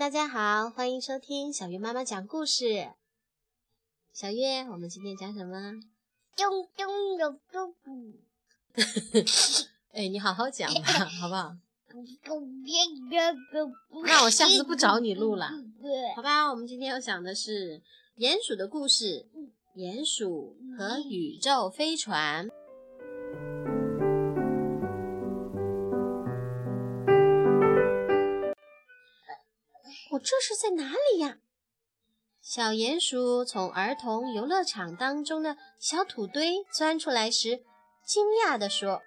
大家好，欢迎收听小月妈妈讲故事。小月，我们今天讲什么？咚咚咚咚。哎，你好好讲吧，好不好？那我下次不找你录了，好吧？我们今天要讲的是鼹鼠的故事，鼹鼠和宇宙飞船。这是在哪里呀？小鼹鼠从儿童游乐场当中的小土堆钻出来时，惊讶地说：“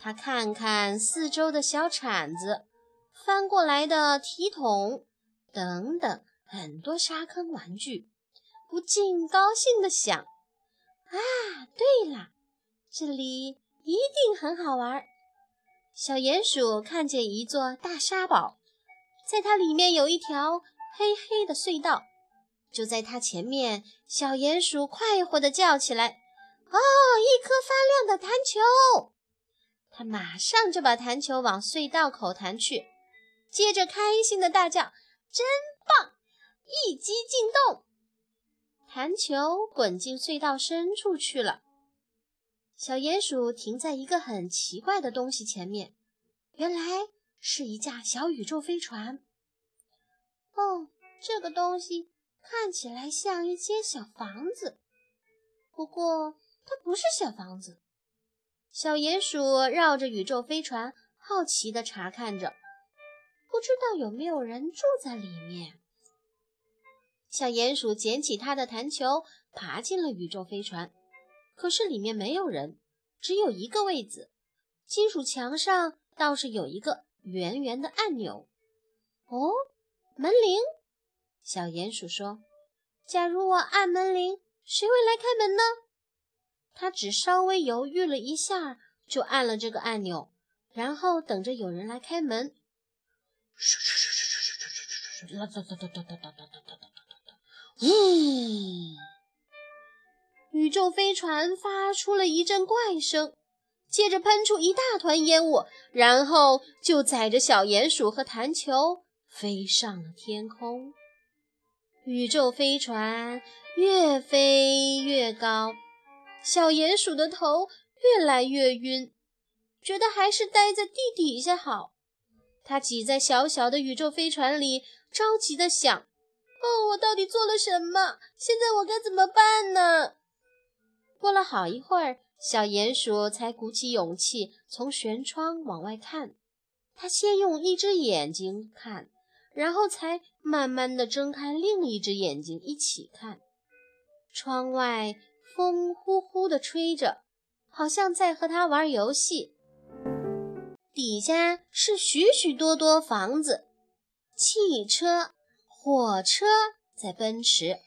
他看看四周的小铲子、翻过来的提桶等等很多沙坑玩具，不禁高兴地想：啊，对了，这里一定很好玩。”小鼹鼠看见一座大沙堡。在它里面有一条黑黑的隧道，就在它前面，小鼹鼠快活地叫起来：“哦，一颗发亮的弹球！”它马上就把弹球往隧道口弹去，接着开心地大叫：“真棒！一击进洞！”弹球滚进隧道深处去了。小鼹鼠停在一个很奇怪的东西前面，原来。是一架小宇宙飞船。哦，这个东西看起来像一间小房子，不过它不是小房子。小鼹鼠绕着宇宙飞船，好奇地查看着，不知道有没有人住在里面。小鼹鼠捡起它的弹球，爬进了宇宙飞船，可是里面没有人，只有一个位子。金属墙上倒是有一个。圆圆的按钮。哦，门铃！小鼹鼠说：“假如我按门铃，谁会来开门呢？”他只稍微犹豫了一下，就按了这个按钮，然后等着有人来开门。啦哒哒哒哒哒哒哒哒哒哒哒哒哒！宇宙飞船发出了一阵怪声，接着喷出一大团烟雾，然后就载着小鼹鼠和弹球飞上了天空。宇宙飞船越飞越高，小鼹鼠的头越来越晕，觉得还是待在地底下好。他挤在小小的宇宙飞船里，着急地想：“哦，我到底做了什么？现在我该怎么办呢？”过了好一会儿。小鼹鼠才鼓起勇气从舷窗往外看。它先用一只眼睛看，然后才慢慢地睁开另一只眼睛一起看。窗外风呼呼地吹着，好像在和它玩游戏。底下是许许多多房子、汽车、火车在奔驰。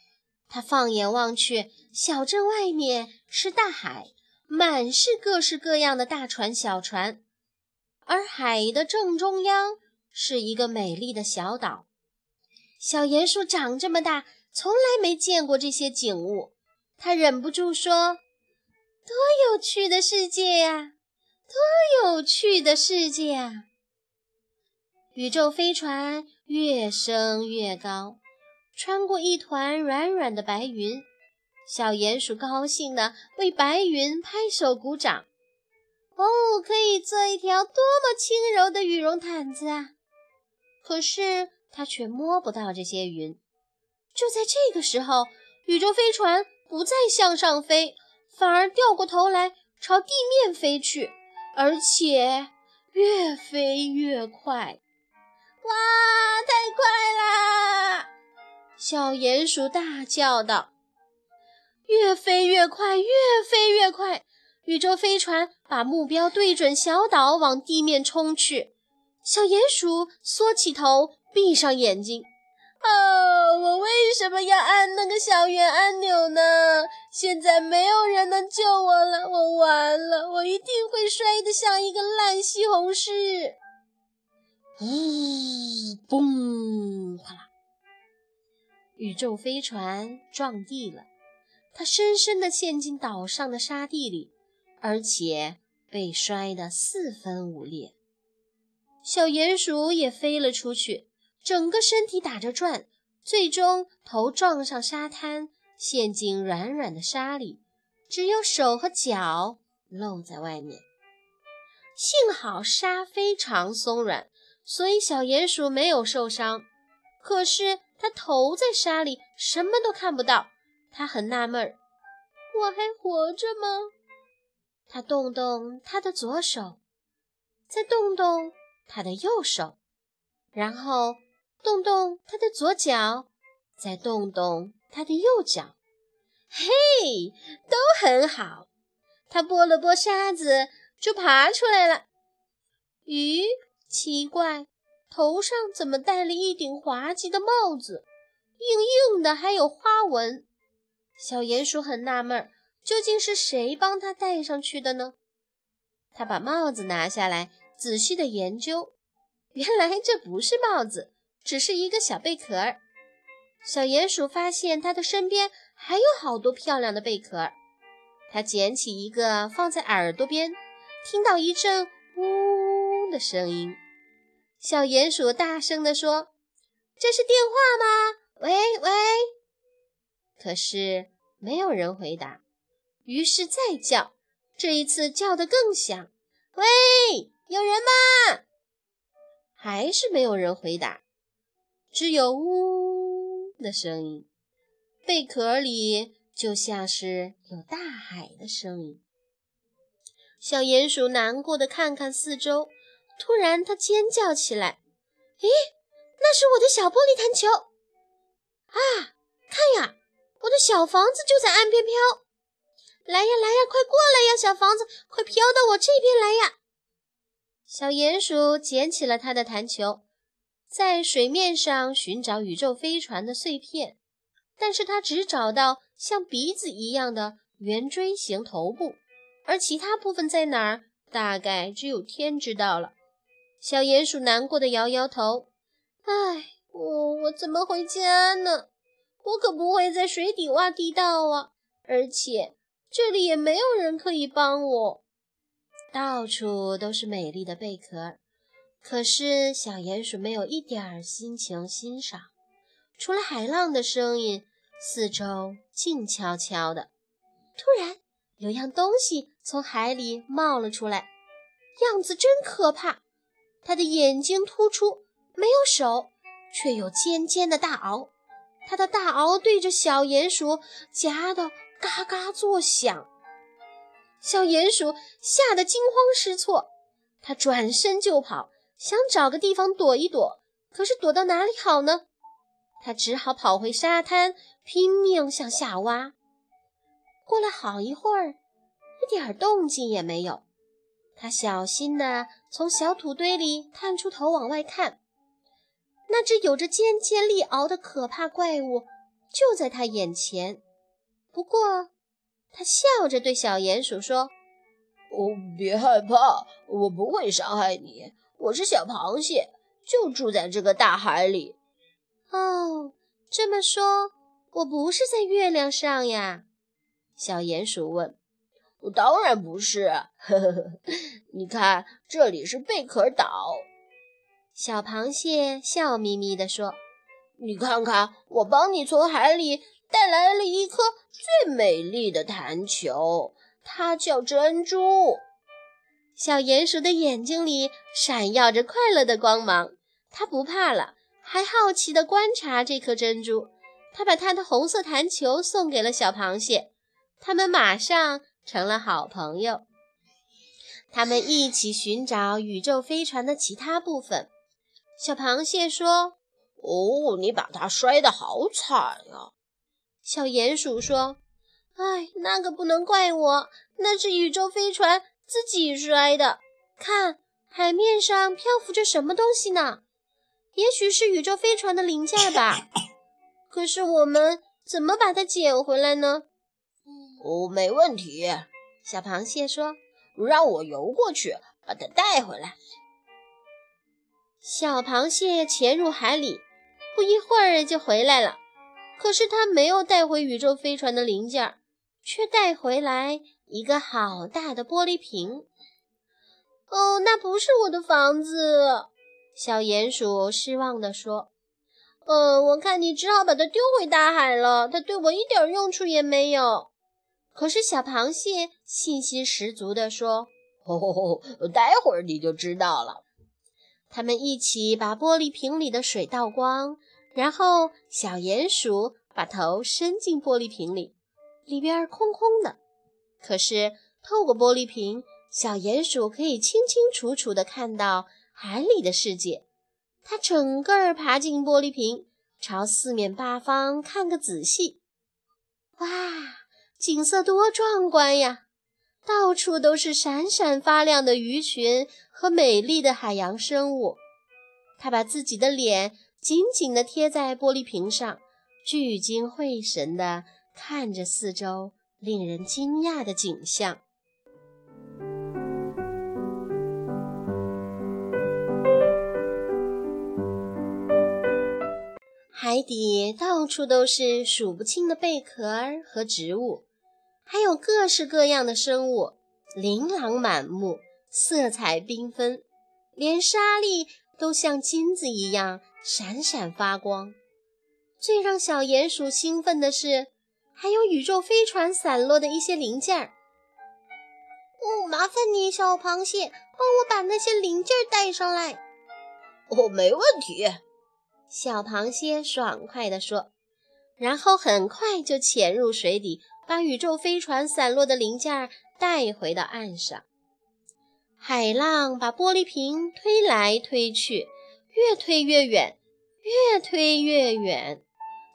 它放眼望去，小镇外面是大海。满是各式各样的大船、小船，而海的正中央是一个美丽的小岛。小鼹鼠长这么大，从来没见过这些景物，他忍不住说：“多有趣的世界呀！多有趣的世界啊！”宇宙飞船越升越高，穿过一团软软的白云。小鼹鼠高兴地为白云拍手鼓掌。哦，可以做一条多么轻柔的羽绒毯子啊！可是它却摸不到这些云。就在这个时候，宇宙飞船不再向上飞，反而掉过头来朝地面飞去，而且越飞越快。哇，太快啦！小鼹鼠大叫道。越飞越快，越飞越快！宇宙飞船把目标对准小岛，往地面冲去。小鼹鼠缩起头，闭上眼睛。哦，我为什么要按那个小圆按钮呢？现在没有人能救我了，我完了，我一定会摔得像一个烂西红柿。呜，嘣，哗啦！宇宙飞船撞地了。它深深地陷进岛上的沙地里，而且被摔得四分五裂。小鼹鼠也飞了出去，整个身体打着转，最终头撞上沙滩，陷进软软的沙里，只有手和脚露在外面。幸好沙非常松软，所以小鼹鼠没有受伤。可是它头在沙里，什么都看不到。他很纳闷儿：我还活着吗？他动动他的左手，再动动他的右手，然后动动他的左脚，再动动他的右脚。嘿，都很好。他拨了拨沙子。就爬出来了。咦，奇怪，头上怎么戴了一顶滑稽的帽子，硬硬的，还有花纹。小鼹鼠很纳闷，究竟是谁帮他戴上去的呢？他把帽子拿下来，仔细的研究，原来这不是帽子，只是一个小贝壳。小鼹鼠发现它的身边还有好多漂亮的贝壳，它捡起一个放在耳朵边。听到一阵呜的声音，小鼹鼠大声地说：“这是电话吗？！”可是没有人回答。于是再叫，这一次叫得更响：“喂，有人吗？”还是没有人回答，只有呜的声音。贝壳里就像是有大海的声音。小鼹鼠难过的看看四周，突然，它尖叫起来：“咦，那是我的小玻璃弹球！啊，看呀，我的小房子就在岸边飘！来呀，来呀，快过来呀，小房子，快飘到我这边来呀！”小鼹鼠捡起了它的弹球，在水面上寻找宇宙飞船的碎片，但是它只找到像鼻子一样的圆锥形头部。而其他部分在哪儿？大概只有天知道了。小鼹鼠难过的摇摇头：“唉，我我怎么回家呢？我可不会在水底挖地道啊！而且这里也没有人可以帮我。到处都是美丽的贝壳，可是小鼹鼠没有一点儿心情欣赏。除了海浪的声音，四周静悄悄的。突然，有样东西从海里冒了出来，样子真可怕。它的眼睛突出，没有手，却有尖尖的大螯。他的大螯对着小鼹鼠夹得嘎嘎作响。小鼹鼠吓得惊慌失措，它转身就跑，想找个地方躲一躲。可是躲到哪里好呢？它只好跑回沙滩，拼命向下挖。过了好一会儿，一点动静也没有。他小心地从小土堆里探出头往外看，那只有着尖尖利螯的可怕怪物就在他眼前。不过，他笑着对小鼹鼠说：“哦，别害怕，我不会伤害你。我是小螃蟹，就住在这个大海里。”哦，这么说，我不是在月亮上呀？小鼹鼠问：“当然不是，呵呵呵，你看这里是贝壳岛。”小螃蟹笑眯眯地说：“你看看，我帮你从海里带来了一颗最美丽的弹球，它叫珍珠。”小鼹鼠的眼睛里闪耀着快乐的光芒，它不怕了，还好奇地观察这颗珍珠。它把它的红色弹球送给了小螃蟹。他们马上成了好朋友。他们一起寻找宇宙飞船的其他部分。小螃蟹说：“哦，你把它摔得好惨呀！”小鼹鼠说：“哎，那可不能怪我，那是宇宙飞船自己摔的。看，海面上漂浮着什么东西呢？也许是宇宙飞船的零件吧。可是我们怎么把它捡回来呢？”哦，没问题。小螃蟹说：“让我游过去，把它带回来。”小螃蟹潜入海里，不一会儿就回来了。可是它没有带回宇宙飞船的零件，却带回来一个好大的玻璃瓶。哦，那不是我的房子。小鼹鼠失望地说：“嗯，我看你只好把它丢回大海了，它对我一点用处也没有。可是小螃蟹信心十足地说：“ 哦，待会儿你就知道了。”他们一起把玻璃瓶里的水倒光，然后小鼹鼠把头伸进玻璃瓶里，里边空空的。可是透过玻璃瓶，小鼹鼠可以清清楚楚地看到海里的世界。它整个儿爬进玻璃瓶，朝四面八方看个仔细。哇，景色多壮观呀！到处都是闪闪发亮的鱼群和美丽的海洋生物。它把自己的脸紧紧地贴在玻璃瓶上，聚精会神地看着四周令人惊讶的景象。海底到处都是数不清的贝壳和植物，还有各式各样的生物，琳琅满目，色彩缤纷，连沙粒都像金子一样闪闪发光。最让小鼹鼠兴奋的是，还有宇宙飞船散落的一些零件儿。哦，麻烦你，小螃蟹，帮我把那些零件带上来。哦，没问题。小螃蟹爽快地说，然后很快就潜入水底，把宇宙飞船散落的零件带回到岸上。海浪把玻璃瓶推来推去，越推越远，越推越远。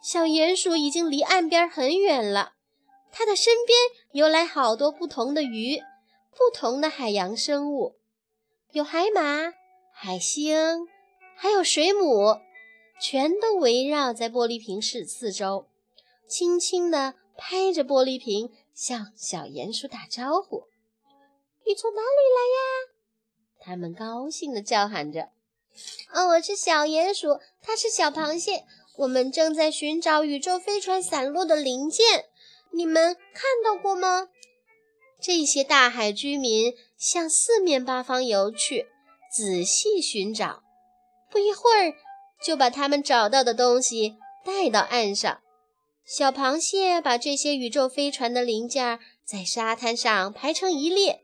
小鼹鼠已经离岸边很远了，它的身边游来好多不同的鱼，不同的海洋生物，有海马、海星，还有水母。全都围绕在玻璃瓶室四周，轻轻地拍着玻璃瓶，向小鼹鼠打招呼：“你从哪里来呀？”他们高兴地叫喊着：“哦，我是小鼹鼠，它是小螃蟹。我们正在寻找宇宙飞船散落的零件，你们看到过吗？”这些大海居民向四面八方游去，仔细寻找。不一会儿。就把他们找到的东西带到岸上。小螃蟹把这些宇宙飞船的零件在沙滩上排成一列。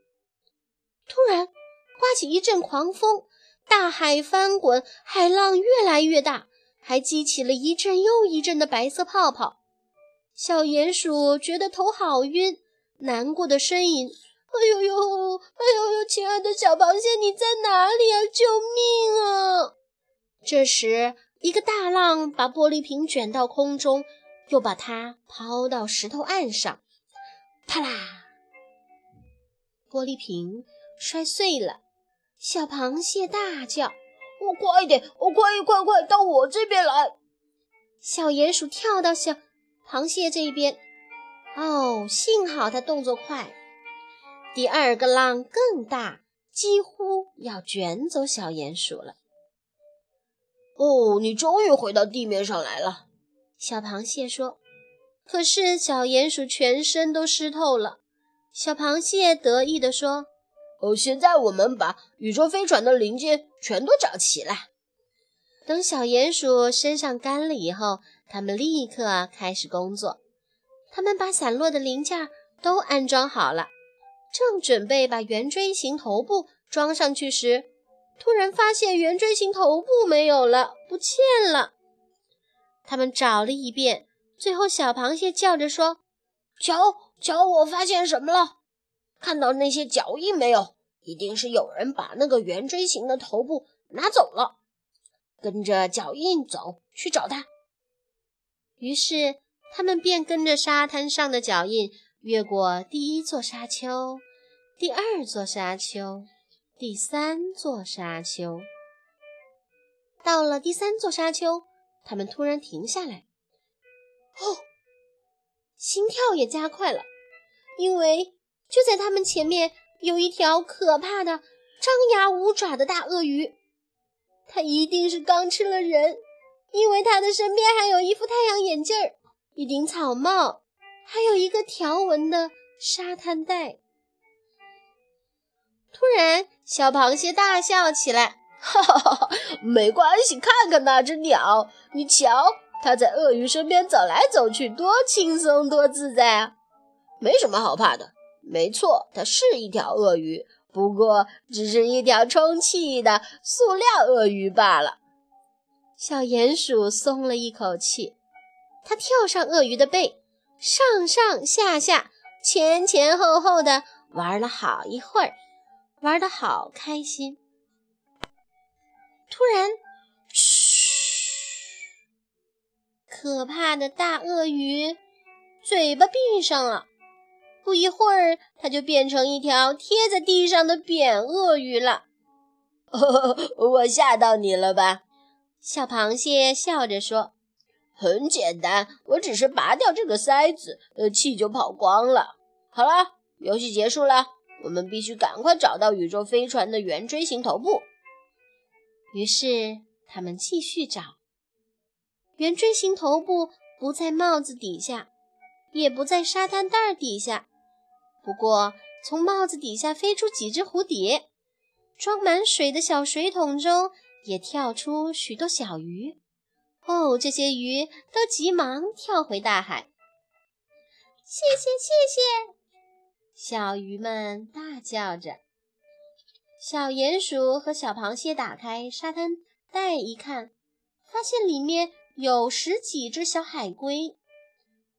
突然，刮起一阵狂风，大海翻滚，海浪越来越大，还激起了一阵又一阵的白色泡泡。小鼹鼠觉得头好晕，难过的呻吟：“哎呦呦，哎呦呦，亲爱的小螃蟹，你在哪里啊？救命啊！”这时，一个大浪把玻璃瓶卷到空中，又把它抛到石头岸上，啪啦！玻璃瓶摔碎了。小螃蟹大叫：“我快点！我快快快到我这边来！”小鼹鼠跳到小螃蟹这边。哦，幸好它动作快。第二个浪更大，几乎要卷走小鼹鼠了。哦，你终于回到地面上来了，小螃蟹说。可是小鼹鼠全身都湿透了。小螃蟹得意地说：“哦，现在我们把宇宙飞船的零件全都找齐了。”等小鼹鼠身上干了以后，他们立刻开始工作。他们把散落的零件都安装好了，正准备把圆锥形头部装上去时，突然发现圆锥形头部没有了，不见了。他们找了一遍，最后小螃蟹叫着说：“瞧，瞧，我发现什么了？看到那些脚印没有？一定是有人把那个圆锥形的头部拿走了。跟着脚印走去找他。”于是他们便跟着沙滩上的脚印，越过第一座沙丘，第二座沙丘。第三座沙丘，到了第三座沙丘，他们突然停下来，哦，心跳也加快了，因为就在他们前面有一条可怕的张牙舞爪的大鳄鱼，它一定是刚吃了人，因为它的身边还有一副太阳眼镜儿、一顶草帽，还有一个条纹的沙滩袋。突然，小螃蟹大笑起来：“哈哈哈，没关系，看看那只鸟，你瞧，它在鳄鱼身边走来走去，多轻松，多自在啊！没什么好怕的。没错，它是一条鳄鱼，不过只是一条充气的塑料鳄鱼罢了。小鼹鼠松了一口气，它跳上鳄鱼的背，上上下下、前前后后的玩了好一会儿，玩得好开心。突然，嘘！可怕的大鳄鱼嘴巴闭上了。不一会儿，它就变成一条贴在地上的扁鳄鱼了。我吓到你了吧？小螃蟹笑着说：“很简单，我只是拔掉这个塞子，呃，气就跑光了。好了，游戏结束了，我们必须赶快找到宇宙飞船的圆锥形头部。”于是他们继续找，圆锥形头部不在帽子底下，也不在沙滩袋底下。不过，从帽子底下飞出几只蝴蝶，装满水的小水桶中也跳出许多小鱼。哦，这些鱼都急忙跳回大海。谢谢，谢谢！小鱼们大叫着。小鼹鼠和小螃蟹打开沙滩袋一看，发现里面有十几只小海龟。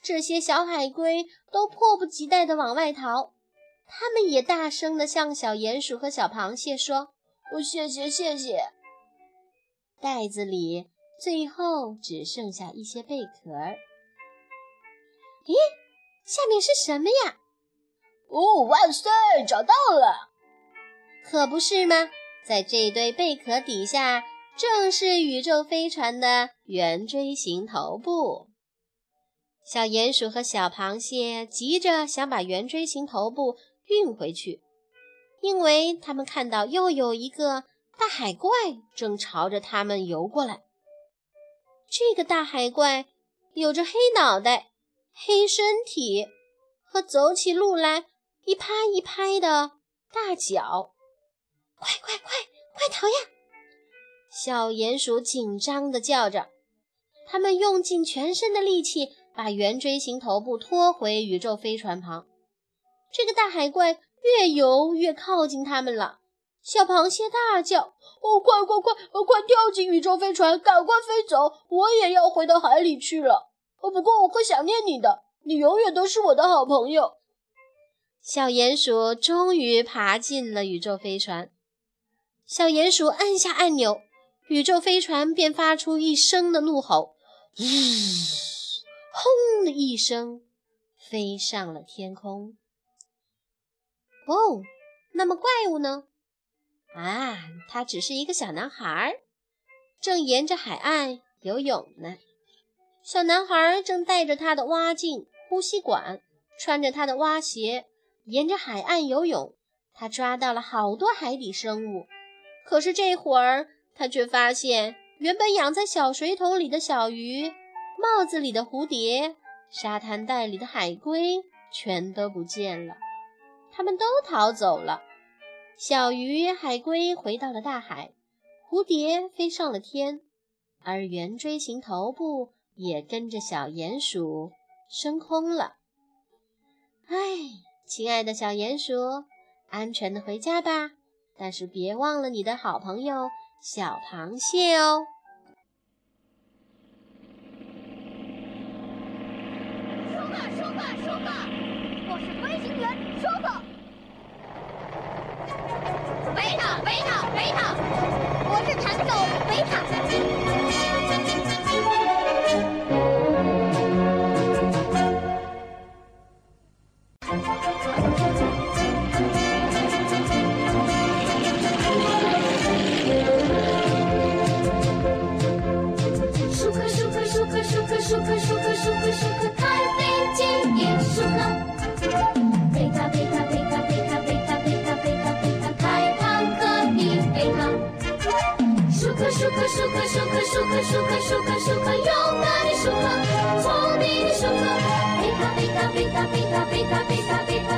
这些小海龟都迫不及待地往外逃，它们也大声地向小鼹鼠和小螃蟹说：“我谢谢，谢谢。”袋子里最后只剩下一些贝壳。咦，下面是什么呀？哦，万岁！找到了，可不是吗？在这堆贝壳底下，正是宇宙飞船的圆锥形头部。小鼹鼠和小螃蟹急着想把圆锥形头部运回去，因为他们看到又有一个大海怪正朝着他们游过来。这个大海怪有着黑脑袋、黑身体和走起路来一拍一拍的大脚。快快快，快逃呀！小鼹鼠紧张地叫着，他们用尽全身的力气。把圆锥形头部拖回宇宙飞船旁。这个大海怪越游越靠近他们了。小螃蟹大叫：“哦，快快快，快跳进宇宙飞船，赶快飞走！我也要回到海里去了。哦，不过我会想念你的，你永远都是我的好朋友。”小鼹鼠终于爬进了宇宙飞船。小鼹鼠按下按钮，宇宙飞船便发出一声的怒吼：“呜！”轰的一声，飞上了天空。哦，那么怪物呢？啊，他只是一个小男孩，正沿着海岸游泳呢。小男孩正带着他的蛙镜、呼吸管，穿着他的蛙鞋，沿着海岸游泳。他抓到了好多海底生物，可是这会儿他却发现，原本养在小水桶里的小鱼。帽子里的蝴蝶，沙滩袋里的海龟，全都不见了。它们都逃走了。小鱼、海龟回到了大海，蝴蝶飞上了天，而圆锥形头部也跟着小鼹鼠升空了。哎，亲爱的小鼹鼠，安全的回家吧！但是别忘了你的好朋友小螃蟹哦。说吧，我舒克舒克舒克舒克舒克舒克舒克勇敢的舒克？聪明的舒克。贝塔贝塔贝塔贝塔贝塔贝塔